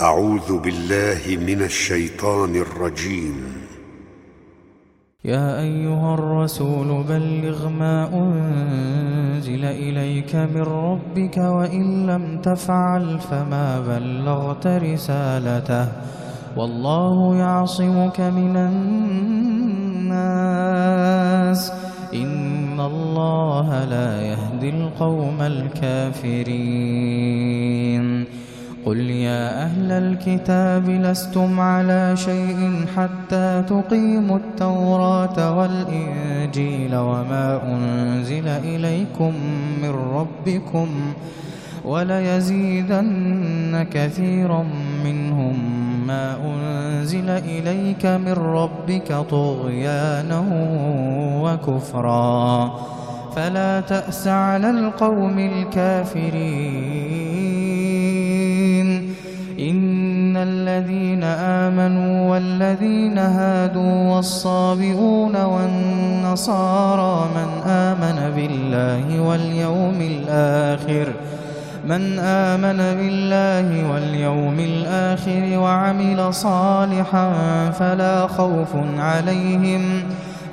أعوذ بالله من الشيطان الرجيم. يا أيها الرسول بلغ ما أنزل إليك من ربك وإن لم تفعل فما بلغت رسالته. والله يعصمك من الناس. إن الله لا يهدي القوم الكافرين. قل يا أهل الكتاب لستم على شيء حتى تقيموا التوراة والإنجيل وما أنزل إليكم من ربكم وليزيدن كثيرا منهم ما أنزل إليك من ربك طغيانا وكفرا فلا تأس على القوم الكافرين والذين هادوا والصابئون والنصارى من آمن بالله واليوم الآخر ۖ من آمن بالله واليوم الآخر وعمل صالحا فلا خوف عليهم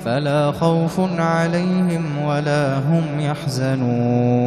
فلا خوف عليهم ولا هم يحزنون.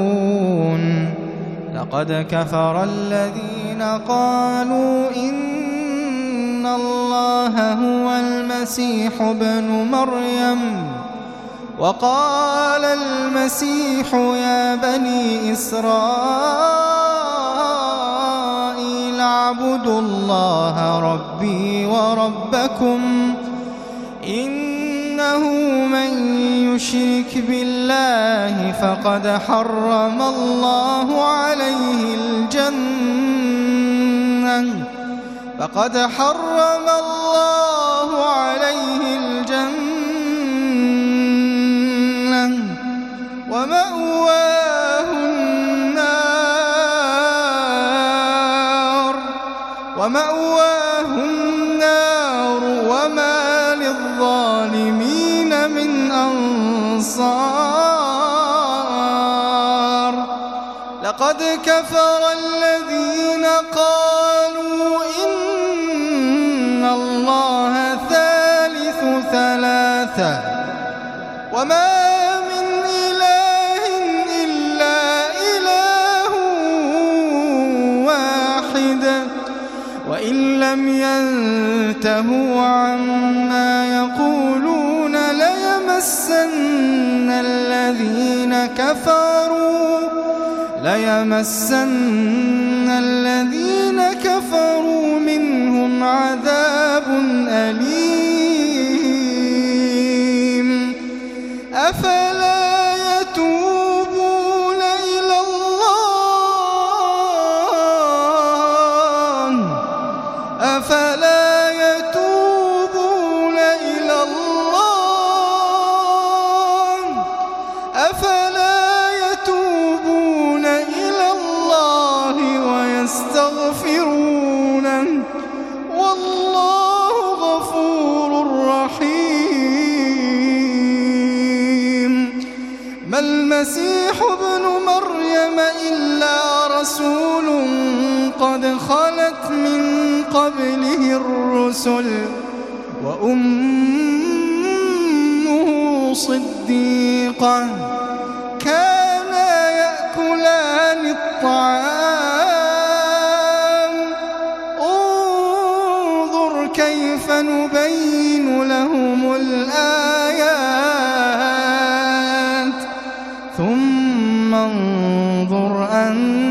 لقد كفر الذين قالوا إن الله هو المسيح ابن مريم وقال المسيح يا بني إسرائيل اعبدوا الله ربي وربكم إنه من يشرك بالله فقد حرم الله عليه الجنة. فقد حرم الله عليه الجنة. ومأواه النار. ومأواه كفر الذين قالوا إن الله ثالث ثلاثة وما وإن لم ينتهوا عما يقولون ليمسن الذين كفروا ليمسن الذين كفروا منهم عذاب أليم. أفلا يتوبون إلى الله؟ أفلا قبله الرسل وأمه صديقة كانا يأكلان الطعام. انظر كيف نبين لهم الآيات. ثم انظر أنا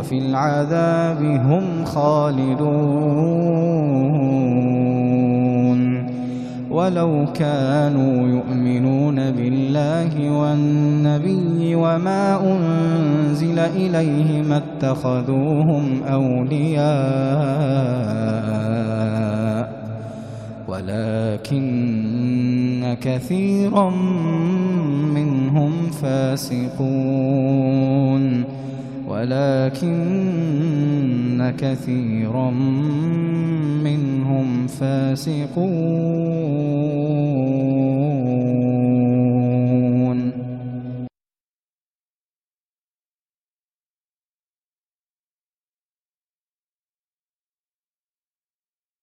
وفي العذاب هم خالدون. ولو كانوا يؤمنون بالله والنبي وما أنزل إليه ما اتخذوهم أولياء. ولكن كثيرا منهم فاسقون. ولكن كثيرا منهم فاسقون.